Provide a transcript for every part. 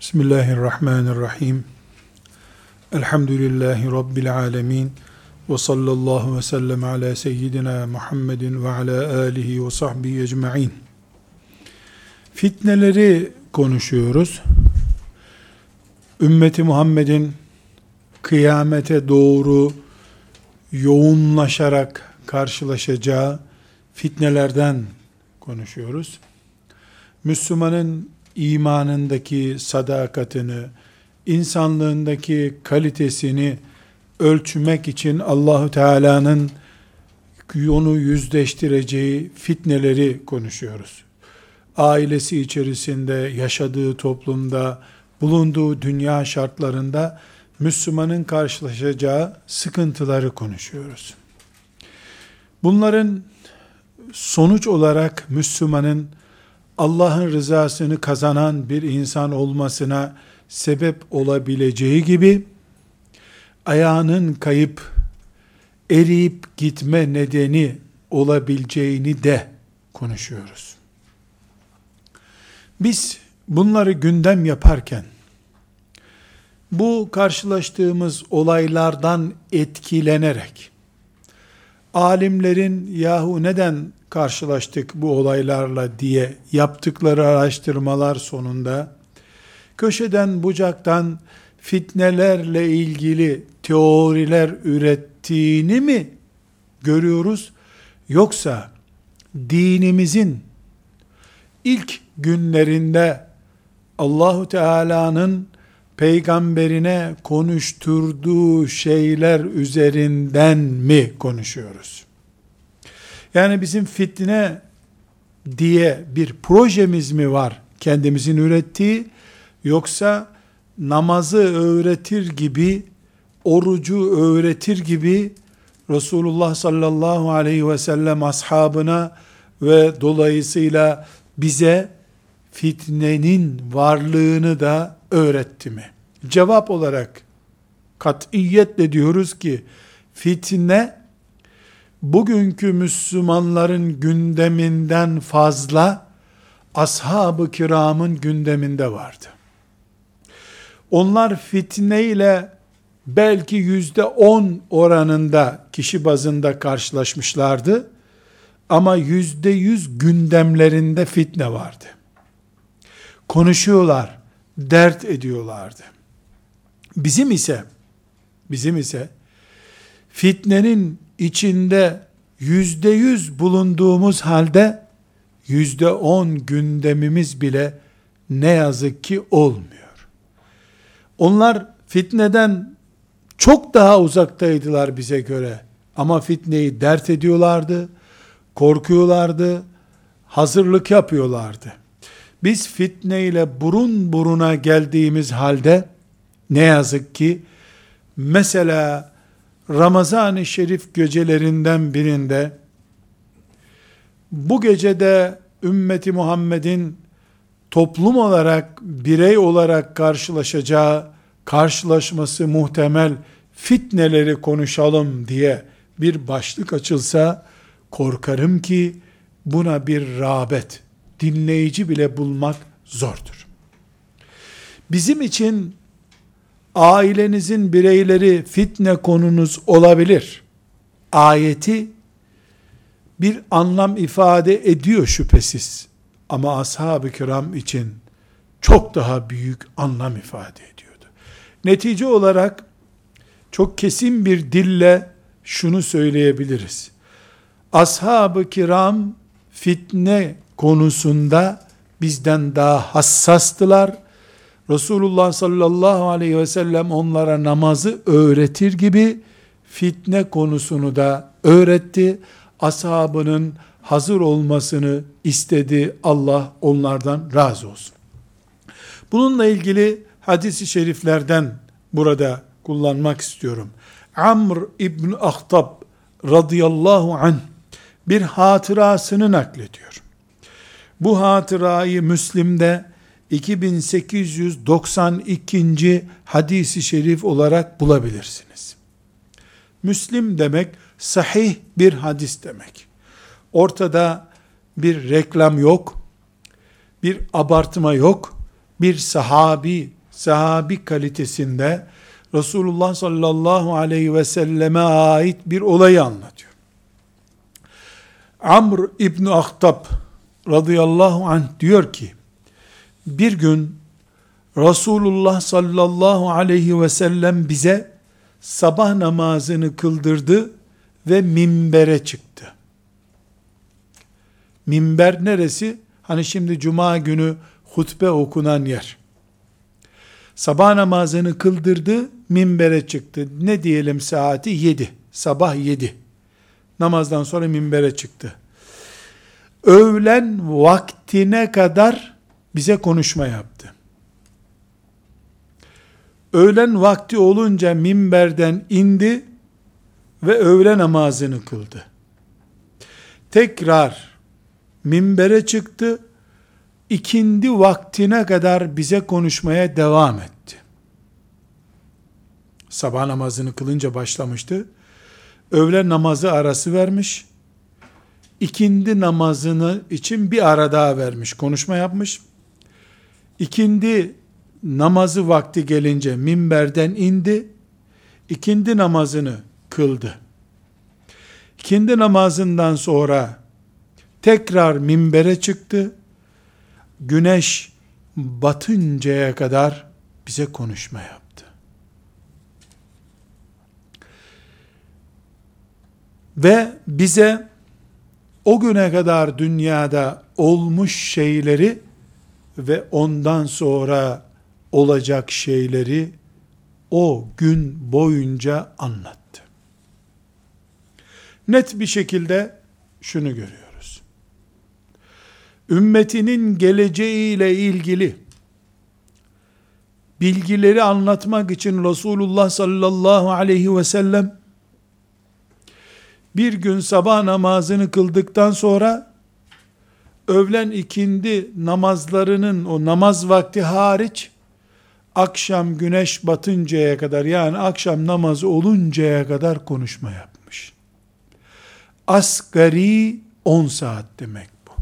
Bismillahirrahmanirrahim. Elhamdülillahi Rabbil alemin. Ve sallallahu ve sellem ala seyyidina Muhammedin ve ala alihi ve sahbihi ecma'in. Fitneleri konuşuyoruz. Ümmeti Muhammed'in kıyamete doğru yoğunlaşarak karşılaşacağı fitnelerden konuşuyoruz. Müslümanın imanındaki sadakatini, insanlığındaki kalitesini ölçmek için Allahu Teala'nın onu yüzleştireceği fitneleri konuşuyoruz. Ailesi içerisinde, yaşadığı toplumda, bulunduğu dünya şartlarında Müslümanın karşılaşacağı sıkıntıları konuşuyoruz. Bunların sonuç olarak Müslümanın Allah'ın rızasını kazanan bir insan olmasına sebep olabileceği gibi ayağının kayıp eriyip gitme nedeni olabileceğini de konuşuyoruz. Biz bunları gündem yaparken bu karşılaştığımız olaylardan etkilenerek alimlerin yahu neden karşılaştık bu olaylarla diye yaptıkları araştırmalar sonunda köşeden bucaktan fitnelerle ilgili teoriler ürettiğini mi görüyoruz yoksa dinimizin ilk günlerinde Allahu Teala'nın peygamberine konuşturduğu şeyler üzerinden mi konuşuyoruz? Yani bizim fitne diye bir projemiz mi var kendimizin ürettiği yoksa namazı öğretir gibi orucu öğretir gibi Resulullah sallallahu aleyhi ve sellem ashabına ve dolayısıyla bize fitnenin varlığını da öğretti mi? Cevap olarak katiyetle diyoruz ki fitne bugünkü Müslümanların gündeminden fazla ashab-ı kiramın gündeminde vardı. Onlar fitne ile belki yüzde on oranında kişi bazında karşılaşmışlardı. Ama yüzde yüz gündemlerinde fitne vardı. Konuşuyorlar, dert ediyorlardı. Bizim ise, bizim ise fitnenin içinde yüzde yüz bulunduğumuz halde yüzde on gündemimiz bile ne yazık ki olmuyor. Onlar fitneden çok daha uzaktaydılar bize göre. Ama fitneyi dert ediyorlardı, korkuyorlardı, hazırlık yapıyorlardı. Biz fitne ile burun buruna geldiğimiz halde ne yazık ki mesela Ramazan-ı Şerif gecelerinden birinde bu gecede ümmeti Muhammed'in toplum olarak, birey olarak karşılaşacağı, karşılaşması muhtemel fitneleri konuşalım diye bir başlık açılsa, korkarım ki buna bir rağbet, dinleyici bile bulmak zordur. Bizim için ailenizin bireyleri fitne konunuz olabilir. Ayeti bir anlam ifade ediyor şüphesiz. Ama ashab-ı kiram için çok daha büyük anlam ifade ediyordu. Netice olarak çok kesin bir dille şunu söyleyebiliriz. Ashab-ı kiram fitne konusunda bizden daha hassastılar Resulullah sallallahu aleyhi ve sellem onlara namazı öğretir gibi fitne konusunu da öğretti. Ashabının hazır olmasını istedi. Allah onlardan razı olsun. Bununla ilgili hadisi şeriflerden burada kullanmak istiyorum. Amr İbn Ahtab radıyallahu anh bir hatırasını naklediyor. Bu hatırayı Müslim'de 2892. hadisi şerif olarak bulabilirsiniz. Müslim demek sahih bir hadis demek. Ortada bir reklam yok, bir abartma yok, bir sahabi, sahabi kalitesinde Resulullah sallallahu aleyhi ve selleme ait bir olayı anlatıyor. Amr İbn Ahtab radıyallahu anh diyor ki, bir gün Resulullah sallallahu aleyhi ve sellem bize sabah namazını kıldırdı ve minbere çıktı. Minber neresi? Hani şimdi cuma günü hutbe okunan yer. Sabah namazını kıldırdı, minbere çıktı. Ne diyelim saati? Yedi. Sabah yedi. Namazdan sonra minbere çıktı. Öğlen vaktine kadar bize konuşma yaptı. Öğlen vakti olunca minberden indi ve öğle namazını kıldı. Tekrar minbere çıktı. İkindi vaktine kadar bize konuşmaya devam etti. Sabah namazını kılınca başlamıştı. Öğle namazı arası vermiş. İkindi namazını için bir ara daha vermiş. Konuşma yapmış. İkindi namazı vakti gelince minberden indi. İkindi namazını kıldı. İkindi namazından sonra tekrar minbere çıktı. Güneş batıncaya kadar bize konuşma yaptı. Ve bize o güne kadar dünyada olmuş şeyleri ve ondan sonra olacak şeyleri o gün boyunca anlattı. Net bir şekilde şunu görüyoruz. Ümmetinin geleceğiyle ilgili bilgileri anlatmak için Resulullah sallallahu aleyhi ve sellem bir gün sabah namazını kıldıktan sonra öğlen ikindi namazlarının o namaz vakti hariç akşam güneş batıncaya kadar yani akşam namazı oluncaya kadar konuşma yapmış. Asgari 10 saat demek bu.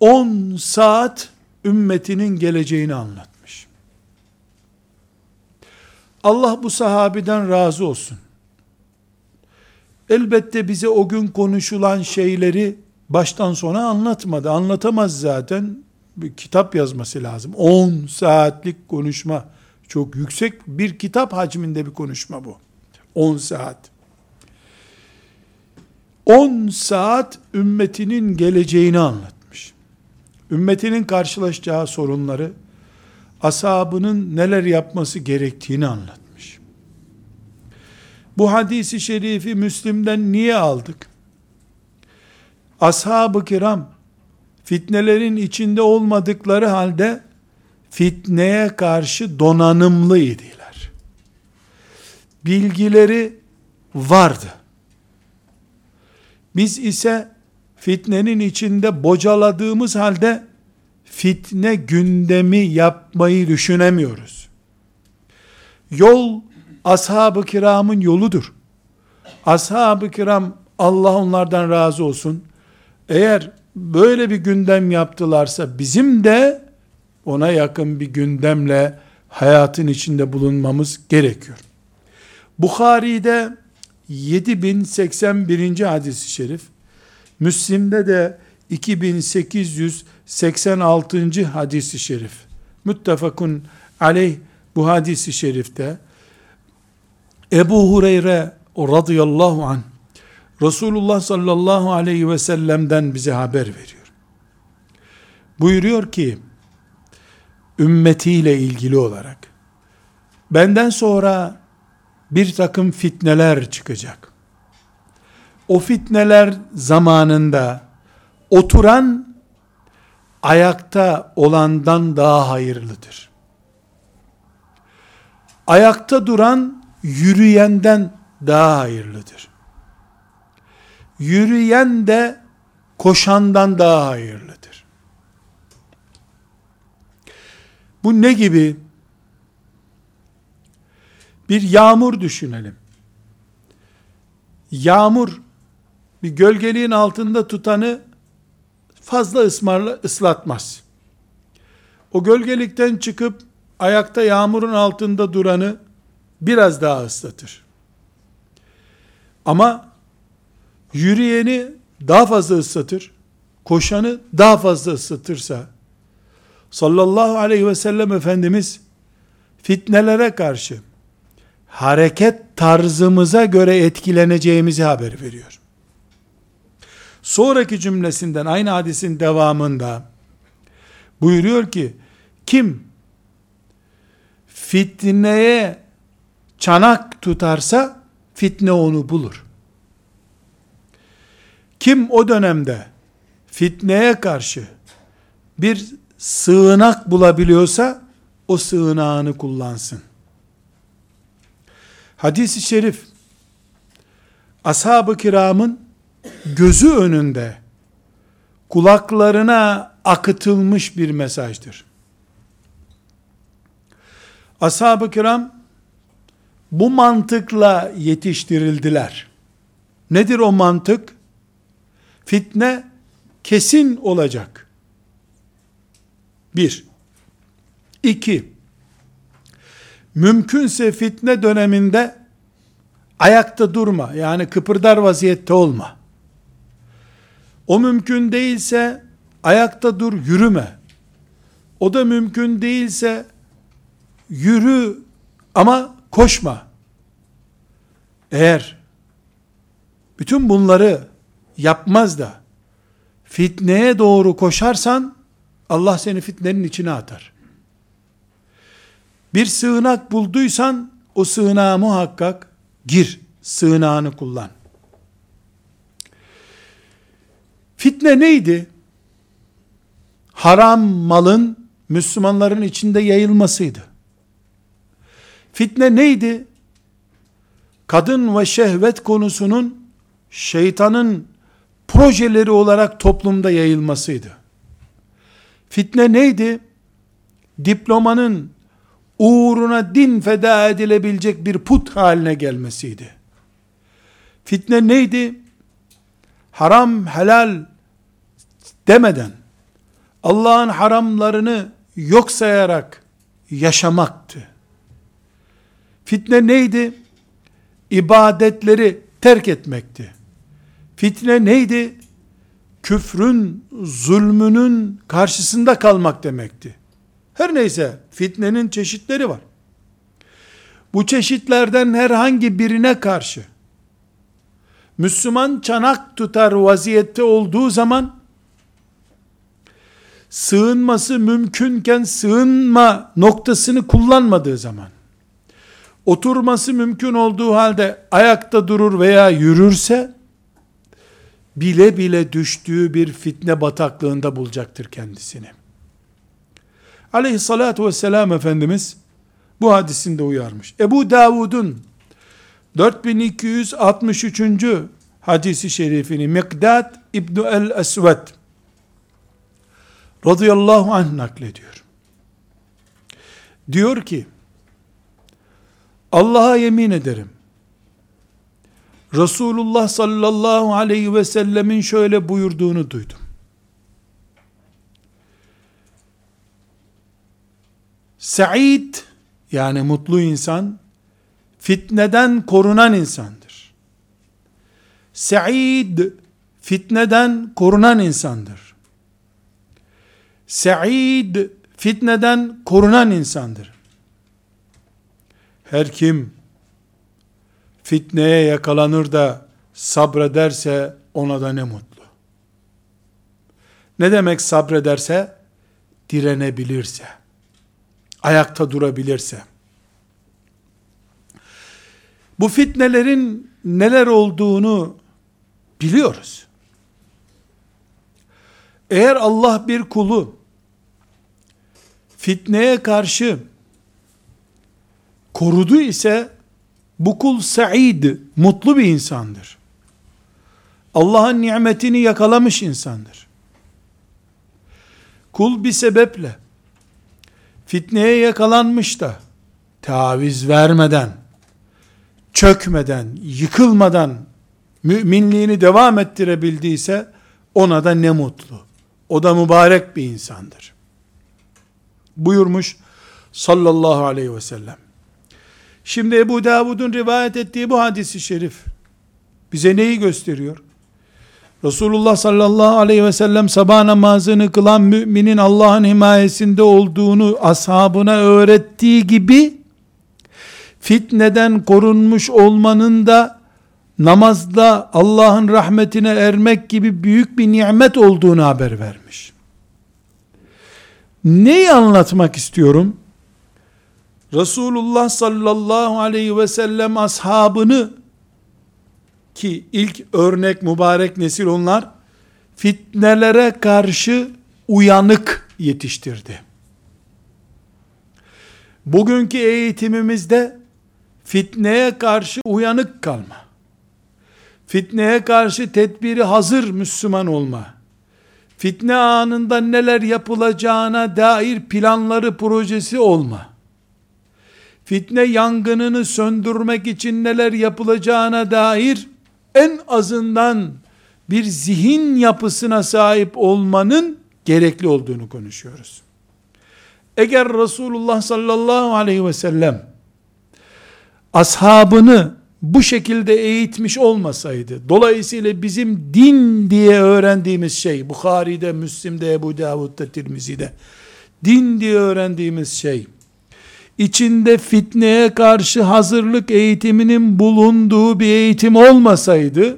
10 saat ümmetinin geleceğini anlatmış. Allah bu sahabiden razı olsun. Elbette bize o gün konuşulan şeyleri baştan sona anlatmadı. Anlatamaz zaten. Bir kitap yazması lazım. 10 saatlik konuşma. Çok yüksek bir kitap hacminde bir konuşma bu. 10 saat. 10 saat ümmetinin geleceğini anlatmış. Ümmetinin karşılaşacağı sorunları, ashabının neler yapması gerektiğini anlatmış. Bu hadisi şerifi Müslim'den niye aldık? Ashab-ı kiram fitnelerin içinde olmadıkları halde fitneye karşı donanımlıydılar. Bilgileri vardı. Biz ise fitnenin içinde bocaladığımız halde fitne gündemi yapmayı düşünemiyoruz. Yol ashab-ı kiramın yoludur. Ashab-ı kiram Allah onlardan razı olsun. Eğer böyle bir gündem yaptılarsa bizim de ona yakın bir gündemle hayatın içinde bulunmamız gerekiyor. Bukhari'de 7081. hadis-i şerif, Müslim'de de 2886. hadis-i şerif, müttefakun aleyh bu hadis-i şerifte, Ebu Hureyre radıyallahu an Resulullah sallallahu aleyhi ve sellem'den bize haber veriyor. Buyuruyor ki ümmetiyle ilgili olarak benden sonra bir takım fitneler çıkacak. O fitneler zamanında oturan ayakta olandan daha hayırlıdır. Ayakta duran yürüyenden daha hayırlıdır. Yürüyen de koşandan daha hayırlıdır. Bu ne gibi? Bir yağmur düşünelim. Yağmur bir gölgeliğin altında tutanı fazla ısmarla ıslatmaz. o gölgelikten çıkıp ayakta yağmurun altında duranı biraz daha ıslatır. Ama yürüyeni daha fazla ıslatır, koşanı daha fazla ıslatırsa, sallallahu aleyhi ve sellem Efendimiz, fitnelere karşı, hareket tarzımıza göre etkileneceğimizi haber veriyor. Sonraki cümlesinden aynı hadisin devamında buyuruyor ki kim fitneye çanak tutarsa fitne onu bulur. Kim o dönemde fitneye karşı bir sığınak bulabiliyorsa o sığınağını kullansın. Hadis-i şerif ashab-ı kiramın gözü önünde kulaklarına akıtılmış bir mesajdır. Ashab-ı kiram bu mantıkla yetiştirildiler. Nedir o mantık? Fitne kesin olacak. Bir. İki. Mümkünse fitne döneminde ayakta durma. Yani kıpırdar vaziyette olma. O mümkün değilse ayakta dur, yürüme. O da mümkün değilse yürü ama koşma. Eğer bütün bunları yapmaz da fitneye doğru koşarsan Allah seni fitnenin içine atar. Bir sığınak bulduysan o sığınağa muhakkak gir. Sığınağını kullan. Fitne neydi? Haram malın Müslümanların içinde yayılmasıydı. Fitne neydi? Kadın ve şehvet konusunun şeytanın projeleri olarak toplumda yayılmasıydı. Fitne neydi? Diplomanın uğruna din feda edilebilecek bir put haline gelmesiydi. Fitne neydi? Haram, helal demeden Allah'ın haramlarını yok sayarak yaşamaktı. Fitne neydi? İbadetleri terk etmekti. Fitne neydi? Küfrün, zulmünün karşısında kalmak demekti. Her neyse fitnenin çeşitleri var. Bu çeşitlerden herhangi birine karşı Müslüman çanak tutar vaziyette olduğu zaman sığınması mümkünken sığınma noktasını kullanmadığı zaman oturması mümkün olduğu halde ayakta durur veya yürürse bile bile düştüğü bir fitne bataklığında bulacaktır kendisini. Aleyhissalatu vesselam Efendimiz bu hadisinde uyarmış. Ebu Davud'un 4263. hadisi şerifini Mikdad İbn el-Esved radıyallahu anh naklediyor. Diyor ki Allah'a yemin ederim Resulullah sallallahu aleyhi ve sellemin şöyle buyurduğunu duydum. Said yani mutlu insan fitneden korunan insandır. Said fitneden korunan insandır. Said fitneden korunan insandır. Her kim fitneye yakalanır da sabrederse ona da ne mutlu. Ne demek sabrederse? Direnebilirse, ayakta durabilirse. Bu fitnelerin neler olduğunu biliyoruz. Eğer Allah bir kulu fitneye karşı korudu ise bu kul said, mutlu bir insandır. Allah'ın nimetini yakalamış insandır. Kul bir sebeple fitneye yakalanmış da taviz vermeden, çökmeden, yıkılmadan müminliğini devam ettirebildiyse ona da ne mutlu. O da mübarek bir insandır. buyurmuş sallallahu aleyhi ve sellem. Şimdi Ebu Davud'un rivayet ettiği bu hadisi şerif bize neyi gösteriyor? Resulullah sallallahu aleyhi ve sellem sabah namazını kılan müminin Allah'ın himayesinde olduğunu ashabına öğrettiği gibi fitneden korunmuş olmanın da namazda Allah'ın rahmetine ermek gibi büyük bir nimet olduğunu haber vermiş. Neyi anlatmak istiyorum? Resulullah sallallahu aleyhi ve sellem ashabını ki ilk örnek mübarek nesil onlar fitnelere karşı uyanık yetiştirdi. Bugünkü eğitimimizde fitneye karşı uyanık kalma, fitneye karşı tedbiri hazır Müslüman olma, fitne anında neler yapılacağına dair planları projesi olma, fitne yangınını söndürmek için neler yapılacağına dair en azından bir zihin yapısına sahip olmanın gerekli olduğunu konuşuyoruz. Eğer Resulullah sallallahu aleyhi ve sellem ashabını bu şekilde eğitmiş olmasaydı, dolayısıyla bizim din diye öğrendiğimiz şey, Bukhari'de, Müslim'de, Ebu Davud'da, Tirmizi'de, din diye öğrendiğimiz şey, içinde fitneye karşı hazırlık eğitiminin bulunduğu bir eğitim olmasaydı,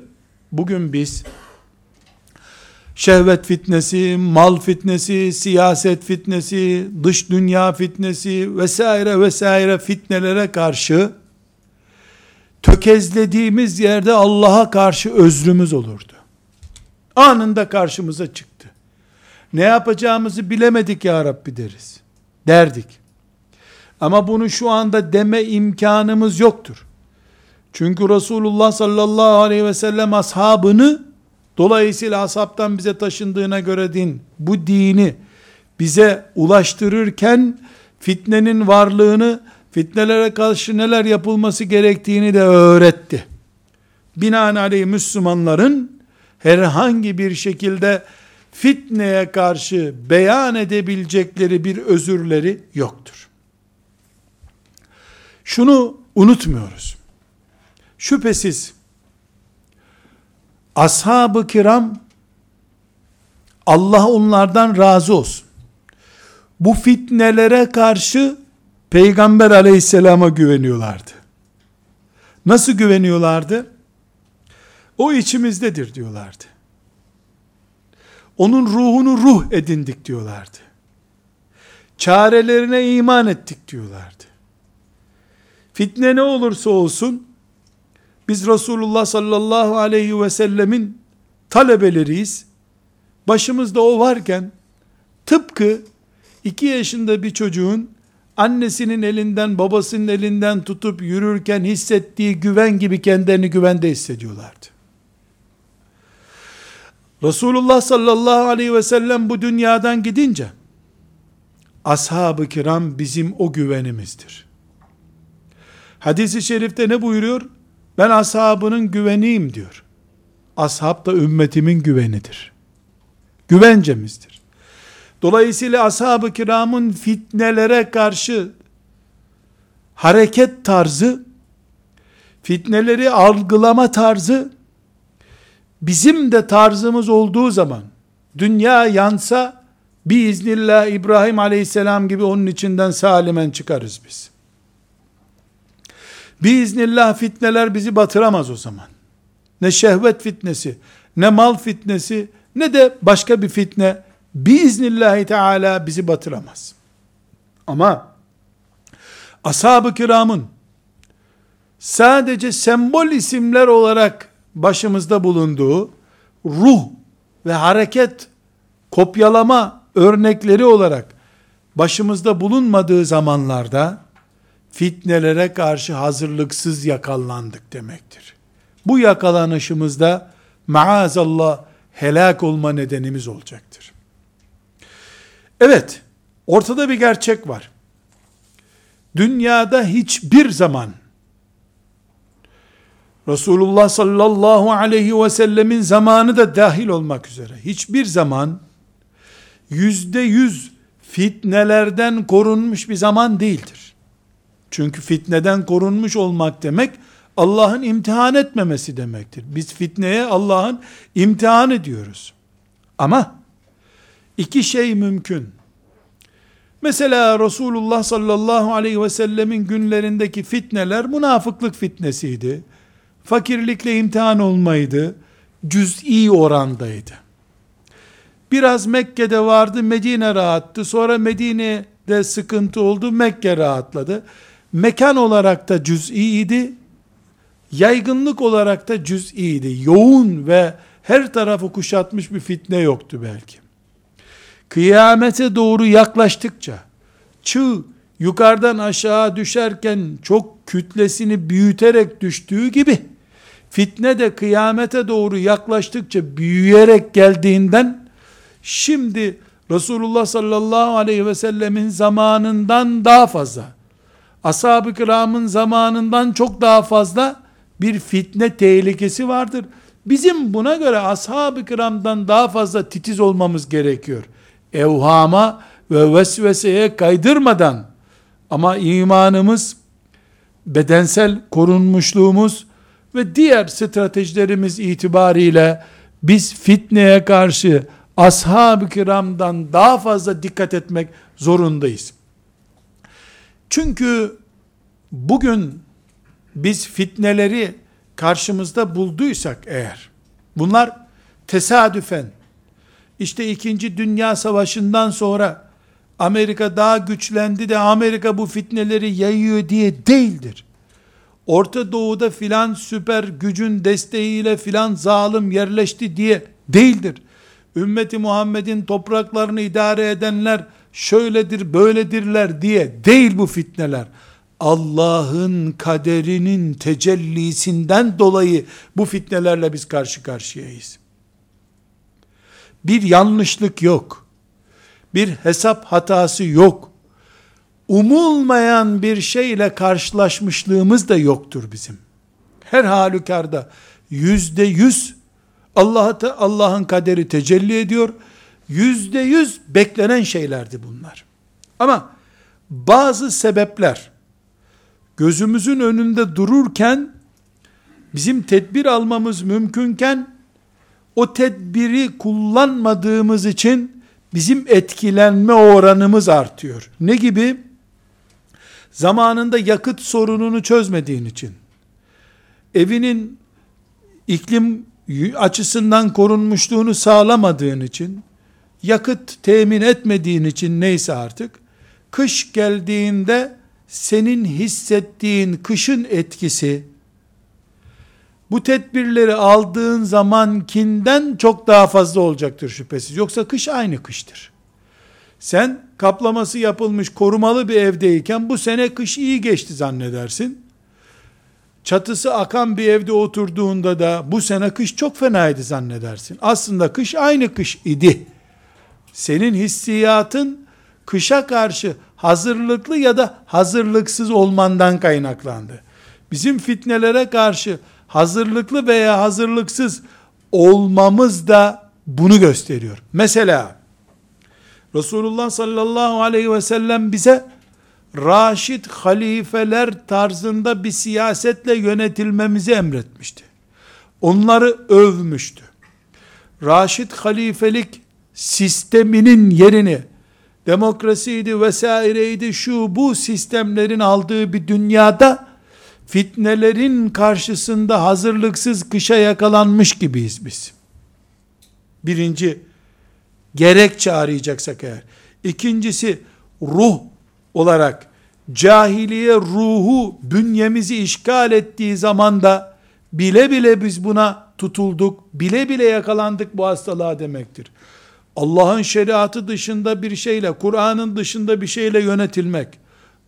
bugün biz, şehvet fitnesi, mal fitnesi, siyaset fitnesi, dış dünya fitnesi vesaire vesaire fitnelere karşı tökezlediğimiz yerde Allah'a karşı özrümüz olurdu. Anında karşımıza çıktı. Ne yapacağımızı bilemedik ya Rabbi deriz. Derdik. Ama bunu şu anda deme imkanımız yoktur. Çünkü Resulullah sallallahu aleyhi ve sellem ashabını dolayısıyla ashabtan bize taşındığına göre din bu dini bize ulaştırırken fitnenin varlığını fitnelere karşı neler yapılması gerektiğini de öğretti. Binaenaleyh Müslümanların herhangi bir şekilde fitneye karşı beyan edebilecekleri bir özürleri yoktur. Şunu unutmuyoruz. Şüphesiz ashab-ı kiram Allah onlardan razı olsun. Bu fitnelere karşı Peygamber aleyhisselama güveniyorlardı. Nasıl güveniyorlardı? O içimizdedir diyorlardı. Onun ruhunu ruh edindik diyorlardı. Çarelerine iman ettik diyorlardı. Fitne ne olursa olsun, biz Resulullah sallallahu aleyhi ve sellemin talebeleriyiz. Başımızda o varken, tıpkı iki yaşında bir çocuğun annesinin elinden, babasının elinden tutup yürürken hissettiği güven gibi kendilerini güvende hissediyorlardı. Resulullah sallallahu aleyhi ve sellem bu dünyadan gidince, ashab-ı kiram bizim o güvenimizdir. Hadis-i şerifte ne buyuruyor? Ben ashabının güveniyim diyor. Ashab da ümmetimin güvenidir. Güvencemizdir. Dolayısıyla ashab-ı kiramın fitnelere karşı hareket tarzı, fitneleri algılama tarzı, bizim de tarzımız olduğu zaman, dünya yansa, biiznillah İbrahim aleyhisselam gibi onun içinden salimen çıkarız biz. Biiznillah fitneler bizi batıramaz o zaman. Ne şehvet fitnesi, ne mal fitnesi, ne de başka bir fitne biiznillahi teala bizi batıramaz. Ama ashab-ı kiramın sadece sembol isimler olarak başımızda bulunduğu ruh ve hareket kopyalama örnekleri olarak başımızda bulunmadığı zamanlarda fitnelere karşı hazırlıksız yakalandık demektir. Bu yakalanışımızda maazallah helak olma nedenimiz olacaktır. Evet, ortada bir gerçek var. Dünyada hiçbir zaman Resulullah sallallahu aleyhi ve sellemin zamanı da dahil olmak üzere hiçbir zaman yüzde yüz fitnelerden korunmuş bir zaman değildir. Çünkü fitneden korunmuş olmak demek Allah'ın imtihan etmemesi demektir. Biz fitneye Allah'ın imtihan ediyoruz. Ama iki şey mümkün. Mesela Resulullah sallallahu aleyhi ve sellemin günlerindeki fitneler münafıklık fitnesiydi. Fakirlikle imtihan olmaydı. Cüz'i orandaydı. Biraz Mekke'de vardı, Medine rahattı. Sonra Medine'de sıkıntı oldu, Mekke rahatladı. Mekan olarak da cüz'iydi. Yaygınlık olarak da cüz'iydi. Yoğun ve her tarafı kuşatmış bir fitne yoktu belki. Kıyamete doğru yaklaştıkça, çığ yukarıdan aşağı düşerken çok kütlesini büyüterek düştüğü gibi, fitne de kıyamete doğru yaklaştıkça büyüyerek geldiğinden, şimdi Resulullah sallallahu aleyhi ve sellemin zamanından daha fazla, ashab-ı kiramın zamanından çok daha fazla bir fitne tehlikesi vardır. Bizim buna göre ashab-ı kiramdan daha fazla titiz olmamız gerekiyor. Evhama ve vesveseye kaydırmadan ama imanımız, bedensel korunmuşluğumuz ve diğer stratejilerimiz itibariyle biz fitneye karşı ashab-ı kiramdan daha fazla dikkat etmek zorundayız. Çünkü bugün biz fitneleri karşımızda bulduysak eğer, bunlar tesadüfen, işte 2. Dünya Savaşı'ndan sonra Amerika daha güçlendi de Amerika bu fitneleri yayıyor diye değildir. Orta Doğu'da filan süper gücün desteğiyle filan zalim yerleşti diye değildir. Ümmeti Muhammed'in topraklarını idare edenler şöyledir böyledirler diye değil bu fitneler. Allah'ın kaderinin tecellisinden dolayı bu fitnelerle biz karşı karşıyayız. Bir yanlışlık yok. Bir hesap hatası yok. Umulmayan bir şeyle karşılaşmışlığımız da yoktur bizim. Her halükarda yüzde yüz Allah'ın kaderi tecelli ediyor. Yüzde yüz beklenen şeylerdi bunlar. Ama bazı sebepler gözümüzün önünde dururken bizim tedbir almamız mümkünken o tedbiri kullanmadığımız için bizim etkilenme oranımız artıyor. Ne gibi? Zamanında yakıt sorununu çözmediğin için, evinin iklim açısından korunmuşluğunu sağlamadığın için, yakıt temin etmediğin için neyse artık, kış geldiğinde senin hissettiğin kışın etkisi, bu tedbirleri aldığın zamankinden çok daha fazla olacaktır şüphesiz. Yoksa kış aynı kıştır. Sen kaplaması yapılmış korumalı bir evdeyken bu sene kış iyi geçti zannedersin. Çatısı akan bir evde oturduğunda da bu sene kış çok fenaydı zannedersin. Aslında kış aynı kış idi. Senin hissiyatın kışa karşı hazırlıklı ya da hazırlıksız olmandan kaynaklandı. Bizim fitnelere karşı hazırlıklı veya hazırlıksız olmamız da bunu gösteriyor. Mesela Resulullah sallallahu aleyhi ve sellem bize raşid halifeler tarzında bir siyasetle yönetilmemizi emretmişti. Onları övmüştü. Raşid halifelik sisteminin yerini demokrasiydi vesaireydi şu bu sistemlerin aldığı bir dünyada fitnelerin karşısında hazırlıksız kışa yakalanmış gibiyiz biz. Birinci, gerekçe arayacaksak eğer. İkincisi, ruh olarak cahiliye ruhu bünyemizi işgal ettiği zaman da bile bile biz buna tutulduk, bile bile yakalandık bu hastalığa demektir. Allah'ın şeriatı dışında bir şeyle, Kur'an'ın dışında bir şeyle yönetilmek,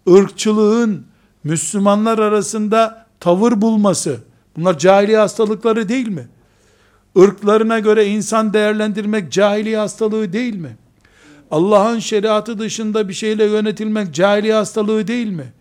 ırkçılığın, Müslümanlar arasında tavır bulması, bunlar cahiliye hastalıkları değil mi? Irklarına göre insan değerlendirmek cahiliye hastalığı değil mi? Allah'ın şeriatı dışında bir şeyle yönetilmek cahiliye hastalığı değil mi?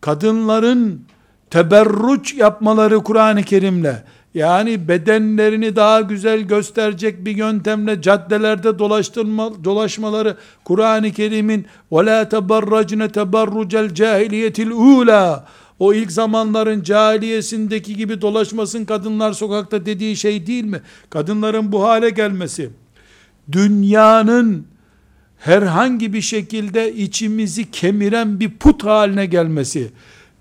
Kadınların teberruç yapmaları Kur'an-ı Kerim'le Yani bedenlerini daha güzel gösterecek bir yöntemle caddelerde dolaştırma, dolaşmaları Kur'an-ı Kerim'in وَلَا تَبَرَّجْنَ تَبَرُّجَ الْجَاهِلِيَةِ الْعُولَى o ilk zamanların cahiliyesindeki gibi dolaşmasın kadınlar sokakta dediği şey değil mi? Kadınların bu hale gelmesi, dünyanın herhangi bir şekilde içimizi kemiren bir put haline gelmesi,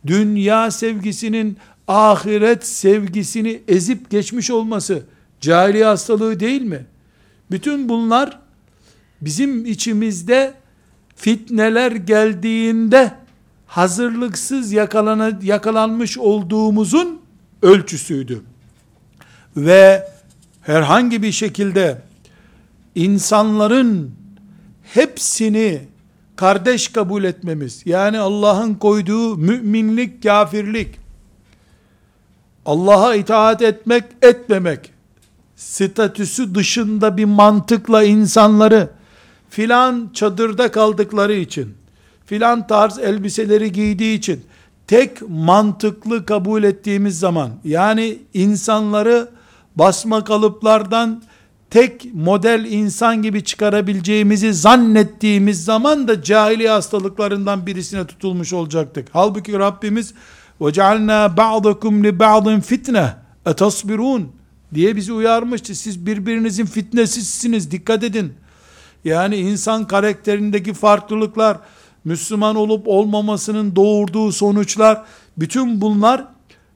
dünya sevgisinin ahiret sevgisini ezip geçmiş olması cahiliye hastalığı değil mi? Bütün bunlar bizim içimizde fitneler geldiğinde hazırlıksız yakalana, yakalanmış olduğumuzun ölçüsüydü. Ve herhangi bir şekilde insanların hepsini kardeş kabul etmemiz, yani Allah'ın koyduğu müminlik, kafirlik, Allah'a itaat etmek, etmemek, statüsü dışında bir mantıkla insanları filan çadırda kaldıkları için, filan tarz elbiseleri giydiği için tek mantıklı kabul ettiğimiz zaman yani insanları basma kalıplardan tek model insan gibi çıkarabileceğimizi zannettiğimiz zaman da cahiliye hastalıklarından birisine tutulmuş olacaktık. Halbuki Rabbimiz وَجَعَلْنَا بَعْضَكُمْ لِبَعْضٍ fitne اَتَصْبِرُونَ diye bizi uyarmıştı. Siz birbirinizin fitnesizsiniz dikkat edin. Yani insan karakterindeki farklılıklar, Müslüman olup olmamasının doğurduğu sonuçlar, bütün bunlar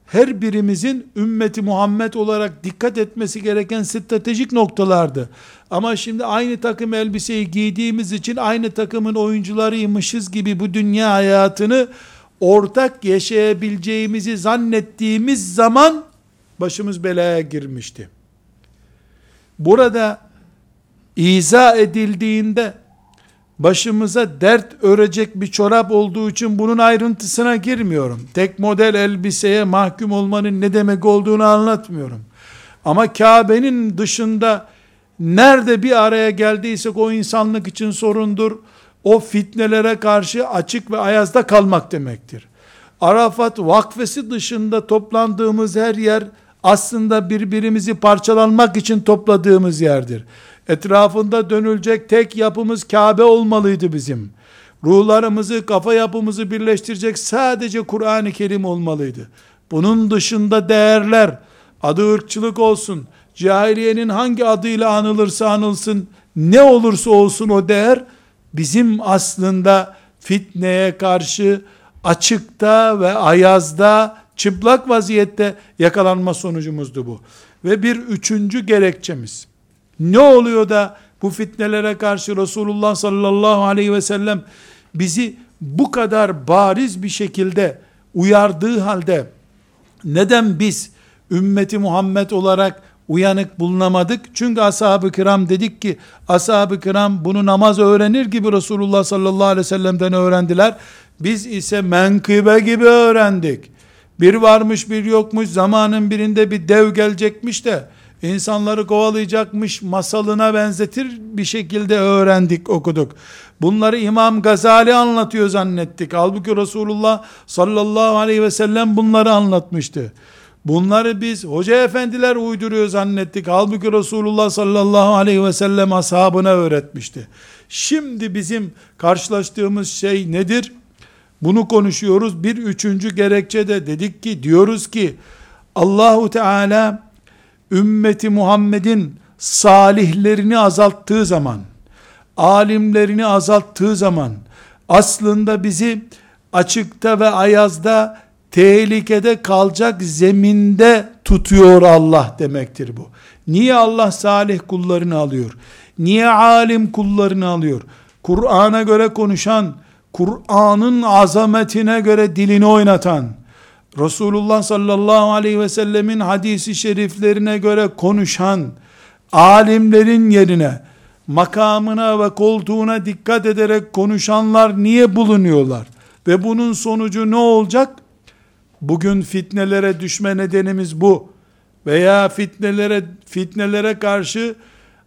her birimizin ümmeti Muhammed olarak dikkat etmesi gereken stratejik noktalardı. Ama şimdi aynı takım elbiseyi giydiğimiz için aynı takımın oyuncularıymışız gibi bu dünya hayatını ortak yaşayabileceğimizi zannettiğimiz zaman başımız belaya girmişti. Burada izah edildiğinde başımıza dert örecek bir çorap olduğu için bunun ayrıntısına girmiyorum. Tek model elbiseye mahkum olmanın ne demek olduğunu anlatmıyorum. Ama Kabe'nin dışında nerede bir araya geldiysek o insanlık için sorundur. O fitnelere karşı açık ve ayazda kalmak demektir. Arafat vakfesi dışında toplandığımız her yer aslında birbirimizi parçalanmak için topladığımız yerdir. Etrafında dönülecek tek yapımız Kabe olmalıydı bizim. Ruhlarımızı, kafa yapımızı birleştirecek sadece Kur'an-ı Kerim olmalıydı. Bunun dışında değerler, adı ırkçılık olsun, cahiliyenin hangi adıyla anılırsa anılsın, ne olursa olsun o değer, bizim aslında fitneye karşı açıkta ve ayazda, çıplak vaziyette yakalanma sonucumuzdu bu. Ve bir üçüncü gerekçemiz, ne oluyor da bu fitnelere karşı Resulullah sallallahu aleyhi ve sellem bizi bu kadar bariz bir şekilde uyardığı halde neden biz ümmeti Muhammed olarak uyanık bulunamadık? Çünkü ashab-ı kiram dedik ki ashab-ı kiram bunu namaz öğrenir gibi Resulullah sallallahu aleyhi ve sellem'den öğrendiler. Biz ise menkıbe gibi öğrendik. Bir varmış bir yokmuş zamanın birinde bir dev gelecekmiş de insanları kovalayacakmış masalına benzetir bir şekilde öğrendik, okuduk. Bunları İmam Gazali anlatıyor zannettik. Halbuki Resulullah sallallahu aleyhi ve sellem bunları anlatmıştı. Bunları biz hoca efendiler uyduruyor zannettik. Halbuki Resulullah sallallahu aleyhi ve sellem ashabına öğretmişti. Şimdi bizim karşılaştığımız şey nedir? Bunu konuşuyoruz. Bir üçüncü gerekçe de dedik ki diyoruz ki Allahu Teala ümmeti Muhammed'in salihlerini azalttığı zaman, alimlerini azalttığı zaman, aslında bizi açıkta ve ayazda tehlikede kalacak zeminde tutuyor Allah demektir bu. Niye Allah salih kullarını alıyor? Niye alim kullarını alıyor? Kur'an'a göre konuşan, Kur'an'ın azametine göre dilini oynatan, Resulullah sallallahu aleyhi ve sellemin hadisi şeriflerine göre konuşan alimlerin yerine makamına ve koltuğuna dikkat ederek konuşanlar niye bulunuyorlar? Ve bunun sonucu ne olacak? Bugün fitnelere düşme nedenimiz bu. Veya fitnelere fitnelere karşı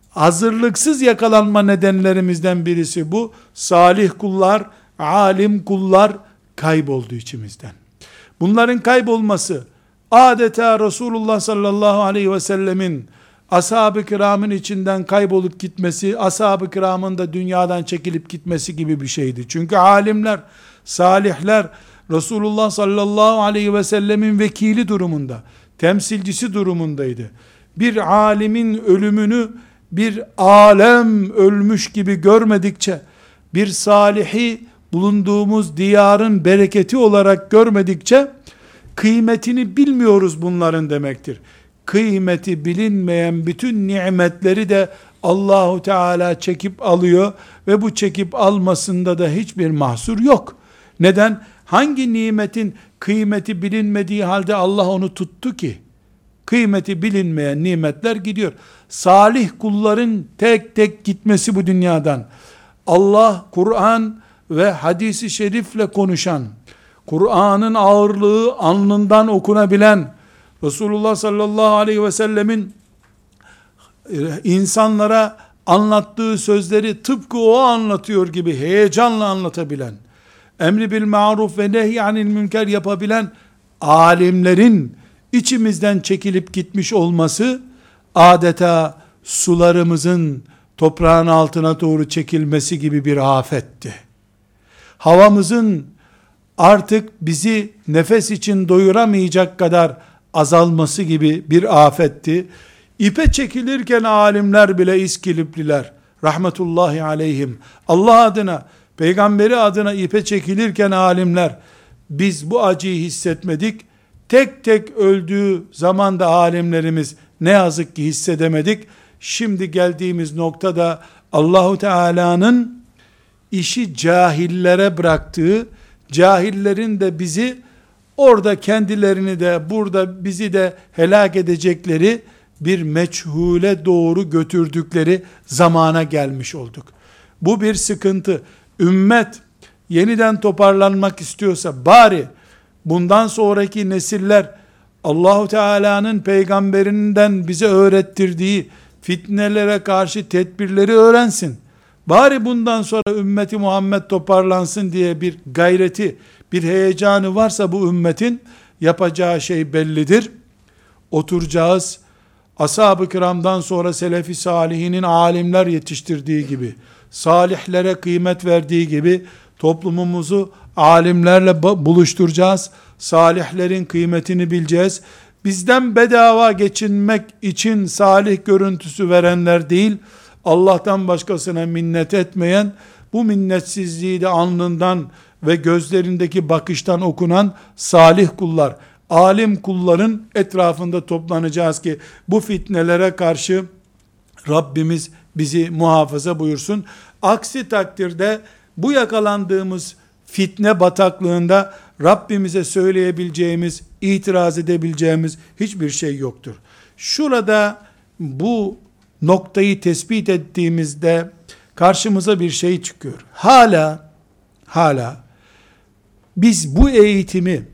hazırlıksız yakalanma nedenlerimizden birisi bu. Salih kullar, alim kullar kayboldu içimizden. Bunların kaybolması adeta Resulullah sallallahu aleyhi ve sellemin ashab-ı kiramın içinden kaybolup gitmesi, ashab-ı kiramın da dünyadan çekilip gitmesi gibi bir şeydi. Çünkü alimler, salihler, Resulullah sallallahu aleyhi ve sellemin vekili durumunda, temsilcisi durumundaydı. Bir alimin ölümünü bir alem ölmüş gibi görmedikçe, bir salihi bulunduğumuz diyarın bereketi olarak görmedikçe, kıymetini bilmiyoruz bunların demektir. Kıymeti bilinmeyen bütün nimetleri de Allahu Teala çekip alıyor ve bu çekip almasında da hiçbir mahsur yok. Neden? Hangi nimetin kıymeti bilinmediği halde Allah onu tuttu ki? Kıymeti bilinmeyen nimetler gidiyor. Salih kulların tek tek gitmesi bu dünyadan. Allah, Kur'an ve hadisi şerifle konuşan, Kur'an'ın ağırlığı alnından okunabilen, Resulullah sallallahu aleyhi ve sellemin e, insanlara anlattığı sözleri tıpkı o anlatıyor gibi heyecanla anlatabilen, emri bil maruf ve nehyanil münker yapabilen alimlerin içimizden çekilip gitmiş olması adeta sularımızın toprağın altına doğru çekilmesi gibi bir afetti. Havamızın artık bizi nefes için doyuramayacak kadar azalması gibi bir afetti. İpe çekilirken alimler bile iskilipliler, rahmetullahi aleyhim, Allah adına, peygamberi adına ipe çekilirken alimler, biz bu acıyı hissetmedik, tek tek öldüğü zaman da alimlerimiz ne yazık ki hissedemedik. Şimdi geldiğimiz noktada Allahu Teala'nın işi cahillere bıraktığı, cahillerin de bizi orada kendilerini de burada bizi de helak edecekleri bir meçhule doğru götürdükleri zamana gelmiş olduk. Bu bir sıkıntı. Ümmet yeniden toparlanmak istiyorsa bari bundan sonraki nesiller Allahu Teala'nın peygamberinden bize öğrettirdiği fitnelere karşı tedbirleri öğrensin. Bari bundan sonra ümmeti Muhammed toparlansın diye bir gayreti, bir heyecanı varsa bu ümmetin yapacağı şey bellidir. Oturacağız. Ashab-ı kiramdan sonra selefi salihinin alimler yetiştirdiği gibi, salihlere kıymet verdiği gibi toplumumuzu alimlerle buluşturacağız. Salihlerin kıymetini bileceğiz. Bizden bedava geçinmek için salih görüntüsü verenler değil, Allah'tan başkasına minnet etmeyen, bu minnetsizliği de alnından ve gözlerindeki bakıştan okunan salih kullar, alim kulların etrafında toplanacağız ki bu fitnelere karşı Rabbimiz bizi muhafaza buyursun. Aksi takdirde bu yakalandığımız fitne bataklığında Rabbimize söyleyebileceğimiz, itiraz edebileceğimiz hiçbir şey yoktur. Şurada bu noktayı tespit ettiğimizde karşımıza bir şey çıkıyor. Hala hala biz bu eğitimi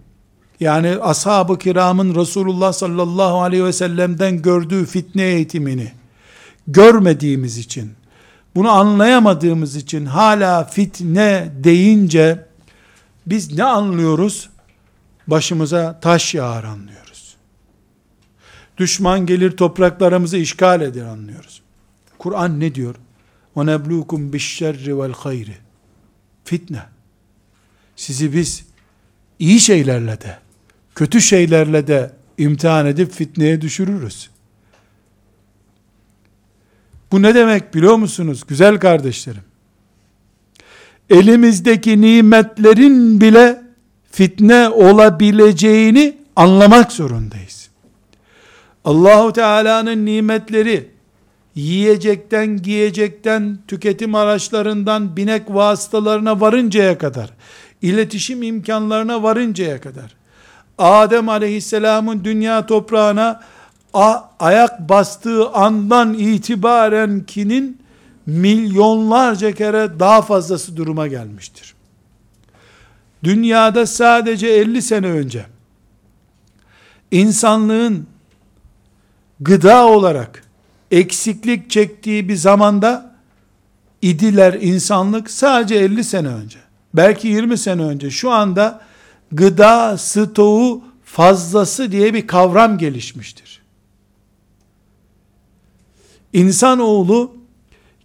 yani ashab-ı kiramın Resulullah sallallahu aleyhi ve sellem'den gördüğü fitne eğitimini görmediğimiz için bunu anlayamadığımız için hala fitne deyince biz ne anlıyoruz? Başımıza taş yağar anlıyoruz. Düşman gelir topraklarımızı işgal eder anlıyoruz. Kur'an ne diyor? وَنَبْلُوكُمْ بِالشَّرِّ وَالْخَيْرِ Fitne. Sizi biz iyi şeylerle de, kötü şeylerle de imtihan edip fitneye düşürürüz. Bu ne demek biliyor musunuz güzel kardeşlerim? Elimizdeki nimetlerin bile fitne olabileceğini anlamak zorundayız. Allahu Teala'nın nimetleri yiyecekten, giyecekten, tüketim araçlarından, binek vasıtalarına varıncaya kadar, iletişim imkanlarına varıncaya kadar, Adem aleyhisselamın dünya toprağına ayak bastığı andan itibaren kinin milyonlarca kere daha fazlası duruma gelmiştir. Dünyada sadece 50 sene önce insanlığın gıda olarak eksiklik çektiği bir zamanda idiler insanlık sadece 50 sene önce belki 20 sene önce şu anda gıda stoğu fazlası diye bir kavram gelişmiştir. İnsanoğlu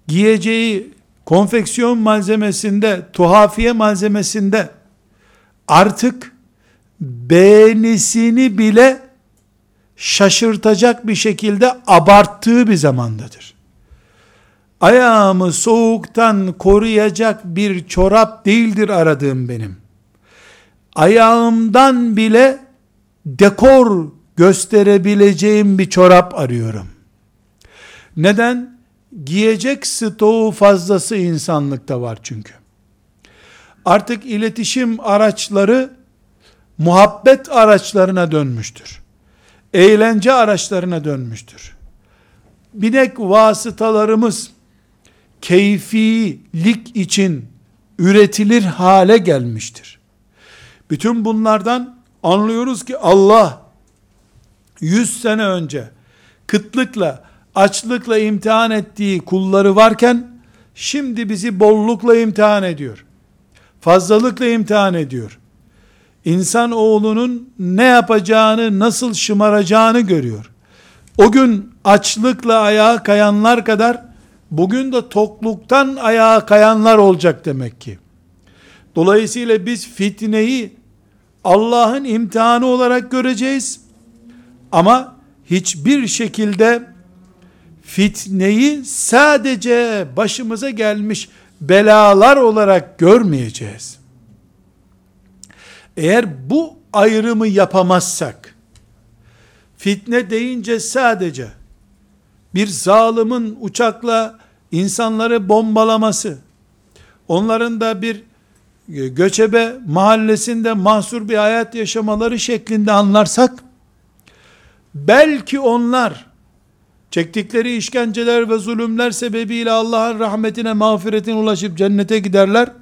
giyeceği konfeksiyon malzemesinde, tuhafiye malzemesinde artık beğenisini bile şaşırtacak bir şekilde abarttığı bir zamandadır. Ayağımı soğuktan koruyacak bir çorap değildir aradığım benim. Ayağımdan bile dekor gösterebileceğim bir çorap arıyorum. Neden? Giyecek stoğu fazlası insanlıkta var çünkü. Artık iletişim araçları muhabbet araçlarına dönmüştür. Eğlence araçlarına dönmüştür. Binek vasıtalarımız keyfilik için üretilir hale gelmiştir. Bütün bunlardan anlıyoruz ki Allah 100 sene önce kıtlıkla, açlıkla imtihan ettiği kulları varken şimdi bizi bollukla imtihan ediyor. Fazlalıkla imtihan ediyor. İnsan oğlunun ne yapacağını, nasıl şımaracağını görüyor. O gün açlıkla ayağa kayanlar kadar bugün de tokluktan ayağa kayanlar olacak demek ki. Dolayısıyla biz fitneyi Allah'ın imtihanı olarak göreceğiz. Ama hiçbir şekilde fitneyi sadece başımıza gelmiş belalar olarak görmeyeceğiz. Eğer bu ayrımı yapamazsak, fitne deyince sadece bir zalimin uçakla insanları bombalaması, onların da bir göçebe mahallesinde mahsur bir hayat yaşamaları şeklinde anlarsak, belki onlar çektikleri işkenceler ve zulümler sebebiyle Allah'ın rahmetine, mağfiretine ulaşıp cennete giderler.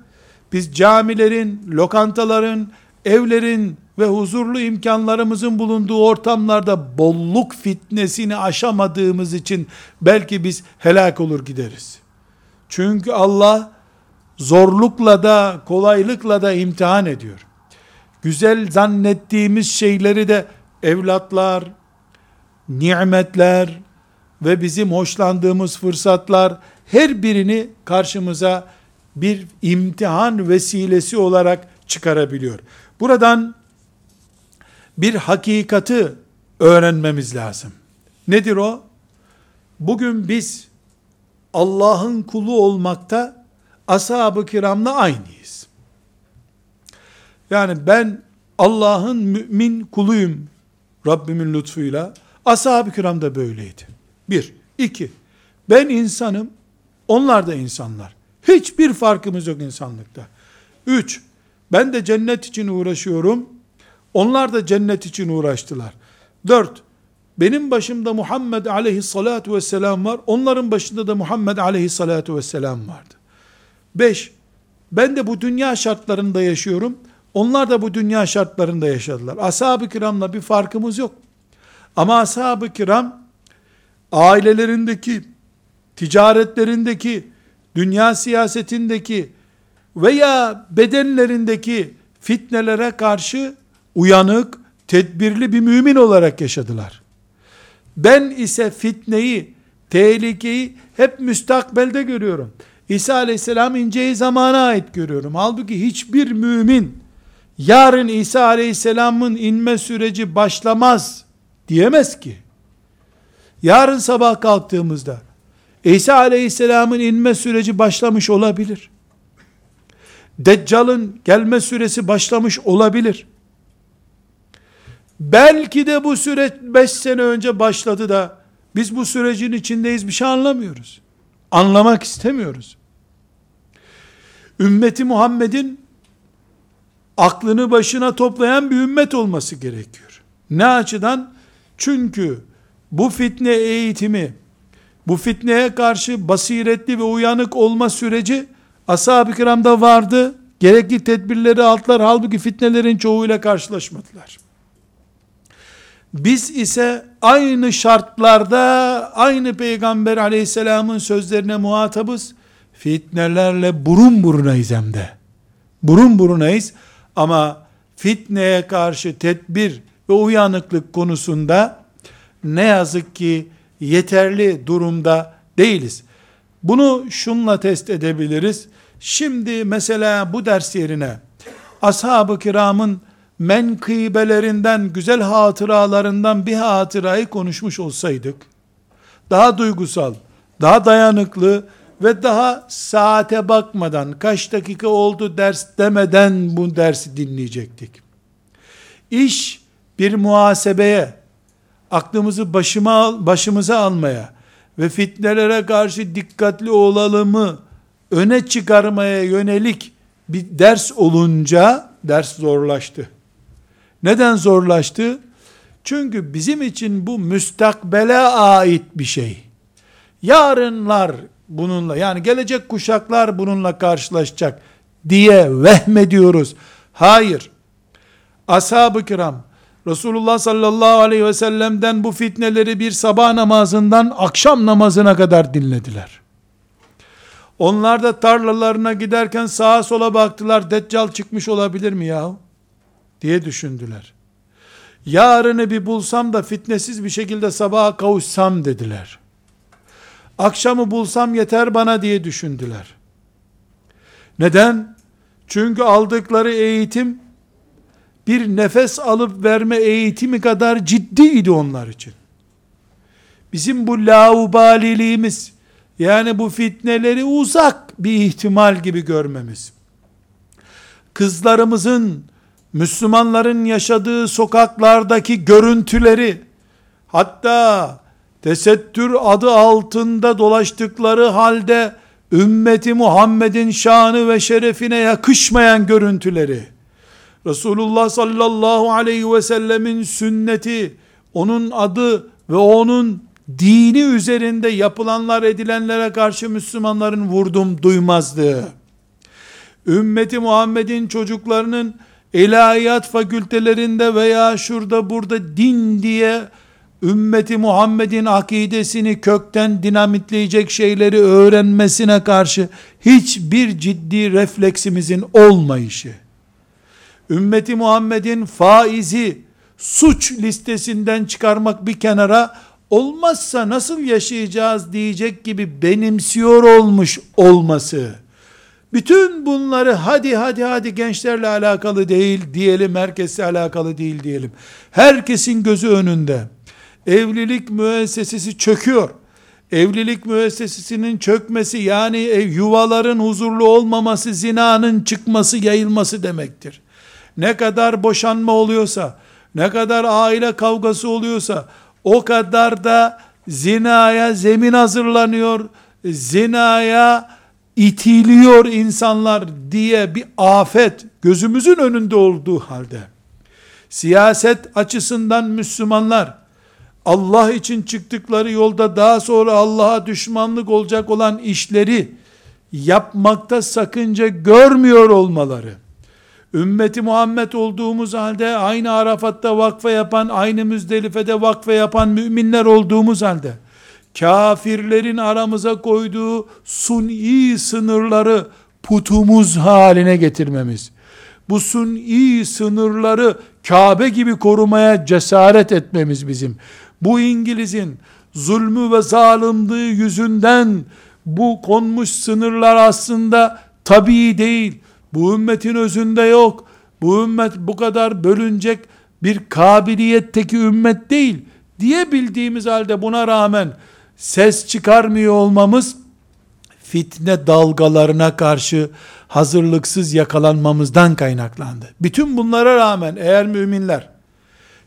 Biz camilerin, lokantaların, evlerin ve huzurlu imkanlarımızın bulunduğu ortamlarda bolluk fitnesini aşamadığımız için belki biz helak olur gideriz. Çünkü Allah zorlukla da kolaylıkla da imtihan ediyor. Güzel zannettiğimiz şeyleri de evlatlar, nimetler ve bizim hoşlandığımız fırsatlar her birini karşımıza bir imtihan vesilesi olarak çıkarabiliyor. Buradan bir hakikati öğrenmemiz lazım. Nedir o? Bugün biz Allah'ın kulu olmakta ashab-ı kiramla aynıyız. Yani ben Allah'ın mümin kuluyum Rabbimin lütfuyla. Ashab-ı kiram da böyleydi. Bir. iki. Ben insanım, onlar da insanlar. Hiçbir farkımız yok insanlıkta. Üç. Ben de cennet için uğraşıyorum. Onlar da cennet için uğraştılar. Dört. Benim başımda Muhammed aleyhissalatu vesselam var. Onların başında da Muhammed aleyhissalatu vesselam vardı. Beş. Ben de bu dünya şartlarında yaşıyorum. Onlar da bu dünya şartlarında yaşadılar. Ashab-ı kiramla bir farkımız yok. Ama ashab-ı kiram ailelerindeki, ticaretlerindeki, dünya siyasetindeki veya bedenlerindeki fitnelere karşı uyanık, tedbirli bir mümin olarak yaşadılar. Ben ise fitneyi, tehlikeyi hep müstakbelde görüyorum. İsa aleyhisselam inceyi zamana ait görüyorum. Halbuki hiçbir mümin yarın İsa aleyhisselamın inme süreci başlamaz diyemez ki. Yarın sabah kalktığımızda İsa aleyhisselamın inme süreci başlamış olabilir. Deccal'ın gelme süresi başlamış olabilir. Belki de bu süreç 5 sene önce başladı da biz bu sürecin içindeyiz bir şey anlamıyoruz. Anlamak istemiyoruz. Ümmeti Muhammed'in aklını başına toplayan bir ümmet olması gerekiyor. Ne açıdan? Çünkü bu fitne eğitimi, bu fitneye karşı basiretli ve uyanık olma süreci ashab-ı kiramda vardı. Gerekli tedbirleri aldılar. Halbuki fitnelerin çoğuyla karşılaşmadılar. Biz ise aynı şartlarda aynı peygamber aleyhisselamın sözlerine muhatabız. Fitnelerle burun burunayız hem de. Burun burunayız ama fitneye karşı tedbir ve uyanıklık konusunda ne yazık ki yeterli durumda değiliz. Bunu şunla test edebiliriz. Şimdi mesela bu ders yerine ashab-ı kiramın menkıbelerinden, güzel hatıralarından bir hatırayı konuşmuş olsaydık, daha duygusal, daha dayanıklı ve daha saate bakmadan, kaç dakika oldu ders demeden bu dersi dinleyecektik. İş bir muhasebeye, aklımızı başıma, başımıza almaya ve fitnelere karşı dikkatli olalımı öne çıkarmaya yönelik bir ders olunca ders zorlaştı. Neden zorlaştı? Çünkü bizim için bu müstakbele ait bir şey. Yarınlar bununla yani gelecek kuşaklar bununla karşılaşacak diye vehmediyoruz. Hayır. Ashab-ı kiram Resulullah sallallahu aleyhi ve sellem'den bu fitneleri bir sabah namazından akşam namazına kadar dinlediler. Onlar da tarlalarına giderken sağa sola baktılar. Deccal çıkmış olabilir mi ya? Diye düşündüler. Yarını bir bulsam da fitnesiz bir şekilde sabaha kavuşsam dediler. Akşamı bulsam yeter bana diye düşündüler. Neden? Çünkü aldıkları eğitim bir nefes alıp verme eğitimi kadar ciddiydi onlar için. Bizim bu laubaliliğimiz, yani bu fitneleri uzak bir ihtimal gibi görmemiz, kızlarımızın, Müslümanların yaşadığı sokaklardaki görüntüleri, hatta tesettür adı altında dolaştıkları halde, ümmeti Muhammed'in şanı ve şerefine yakışmayan görüntüleri, Resulullah sallallahu aleyhi ve sellemin sünneti, onun adı ve onun dini üzerinde yapılanlar edilenlere karşı Müslümanların vurdum duymazdı. Ümmeti Muhammed'in çocuklarının ilahiyat fakültelerinde veya şurada burada din diye ümmeti Muhammed'in akidesini kökten dinamitleyecek şeyleri öğrenmesine karşı hiçbir ciddi refleksimizin olmayışı, ümmeti Muhammed'in faizi suç listesinden çıkarmak bir kenara olmazsa nasıl yaşayacağız diyecek gibi benimsiyor olmuş olması, bütün bunları hadi hadi hadi gençlerle alakalı değil diyelim, herkesle alakalı değil diyelim. Herkesin gözü önünde. Evlilik müessesesi çöküyor. Evlilik müessesesinin çökmesi yani yuvaların huzurlu olmaması, zinanın çıkması, yayılması demektir. Ne kadar boşanma oluyorsa, ne kadar aile kavgası oluyorsa, o kadar da zinaya zemin hazırlanıyor, zinaya itiliyor insanlar diye bir afet gözümüzün önünde olduğu halde, siyaset açısından Müslümanlar, Allah için çıktıkları yolda daha sonra Allah'a düşmanlık olacak olan işleri yapmakta sakınca görmüyor olmaları, ümmeti Muhammed olduğumuz halde aynı Arafat'ta vakfe yapan, aynı Müzdelife'de vakfe yapan müminler olduğumuz halde kafirlerin aramıza koyduğu suni sınırları putumuz haline getirmemiz, bu suni sınırları Kabe gibi korumaya cesaret etmemiz bizim, bu İngiliz'in zulmü ve zalimliği yüzünden bu konmuş sınırlar aslında tabii değil, bu ümmetin özünde yok. Bu ümmet bu kadar bölünecek bir kabiliyetteki ümmet değil diye bildiğimiz halde buna rağmen ses çıkarmıyor olmamız fitne dalgalarına karşı hazırlıksız yakalanmamızdan kaynaklandı. Bütün bunlara rağmen eğer müminler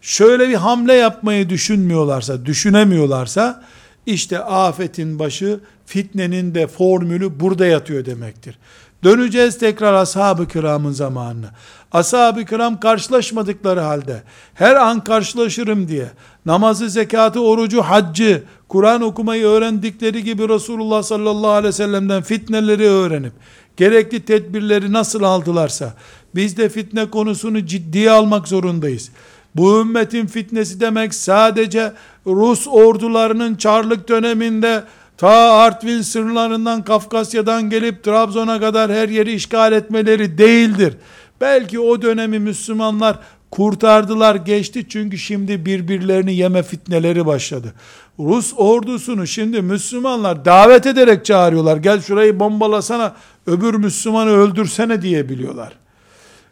şöyle bir hamle yapmayı düşünmüyorlarsa, düşünemiyorlarsa işte afetin başı, fitnenin de formülü burada yatıyor demektir. Döneceğiz tekrar ashab-ı kiramın zamanına. Ashab-ı kiram karşılaşmadıkları halde, her an karşılaşırım diye, namazı, zekatı, orucu, haccı, Kur'an okumayı öğrendikleri gibi Resulullah sallallahu aleyhi ve sellem'den fitneleri öğrenip, gerekli tedbirleri nasıl aldılarsa, biz de fitne konusunu ciddiye almak zorundayız. Bu ümmetin fitnesi demek sadece Rus ordularının Çarlık döneminde ta Artvin sınırlarından Kafkasya'dan gelip Trabzon'a kadar her yeri işgal etmeleri değildir. Belki o dönemi Müslümanlar kurtardılar geçti çünkü şimdi birbirlerini yeme fitneleri başladı. Rus ordusunu şimdi Müslümanlar davet ederek çağırıyorlar. Gel şurayı bombalasana, öbür Müslümanı öldürsene diye biliyorlar.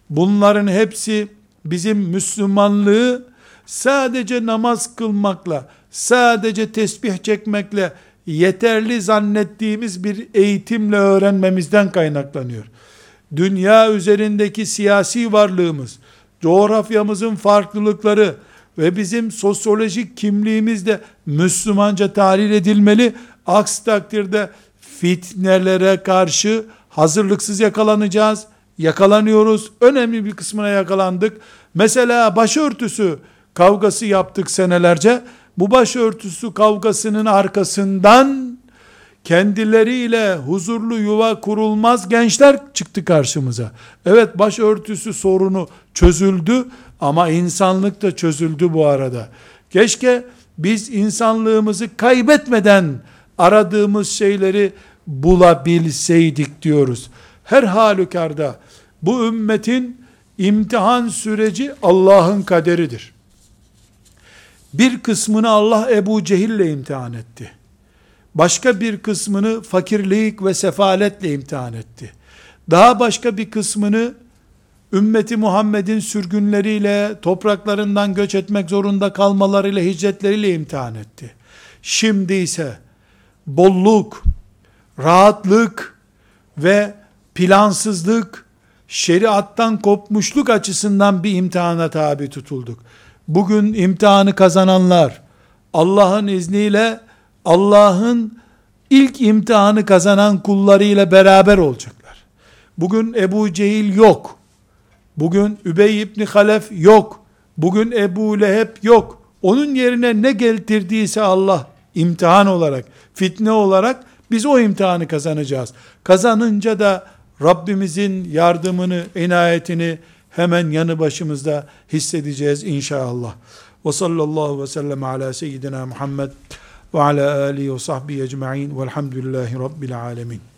Bunların hepsi bizim Müslümanlığı sadece namaz kılmakla, sadece tesbih çekmekle yeterli zannettiğimiz bir eğitimle öğrenmemizden kaynaklanıyor. Dünya üzerindeki siyasi varlığımız, coğrafyamızın farklılıkları ve bizim sosyolojik kimliğimiz de Müslümanca tahlil edilmeli. Aksi takdirde fitnelere karşı hazırlıksız yakalanacağız. Yakalanıyoruz. Önemli bir kısmına yakalandık. Mesela başörtüsü kavgası yaptık senelerce. Bu başörtüsü kavgasının arkasından kendileriyle huzurlu yuva kurulmaz gençler çıktı karşımıza. Evet başörtüsü sorunu çözüldü ama insanlık da çözüldü bu arada. Keşke biz insanlığımızı kaybetmeden aradığımız şeyleri bulabilseydik diyoruz. Her halükarda bu ümmetin imtihan süreci Allah'ın kaderidir. Bir kısmını Allah Ebu Cehil'le imtihan etti. Başka bir kısmını fakirlik ve sefaletle imtihan etti. Daha başka bir kısmını ümmeti Muhammed'in sürgünleriyle, topraklarından göç etmek zorunda kalmalarıyla, hicretleriyle imtihan etti. Şimdi ise bolluk, rahatlık ve plansızlık, şeriattan kopmuşluk açısından bir imtihana tabi tutulduk. Bugün imtihanı kazananlar, Allah'ın izniyle Allah'ın ilk imtihanı kazanan kullarıyla beraber olacaklar. Bugün Ebu Cehil yok. Bugün Übey İbni Halef yok. Bugün Ebu Leheb yok. Onun yerine ne getirdiyse Allah imtihan olarak, fitne olarak biz o imtihanı kazanacağız. Kazanınca da Rabbimizin yardımını, inayetini hemen yanı başımızda hissedeceğiz inşallah. Ve sallallahu ve sellem ala seyyidina Muhammed ve ala alihi ve sahbihi ecma'in velhamdülillahi rabbil alemin.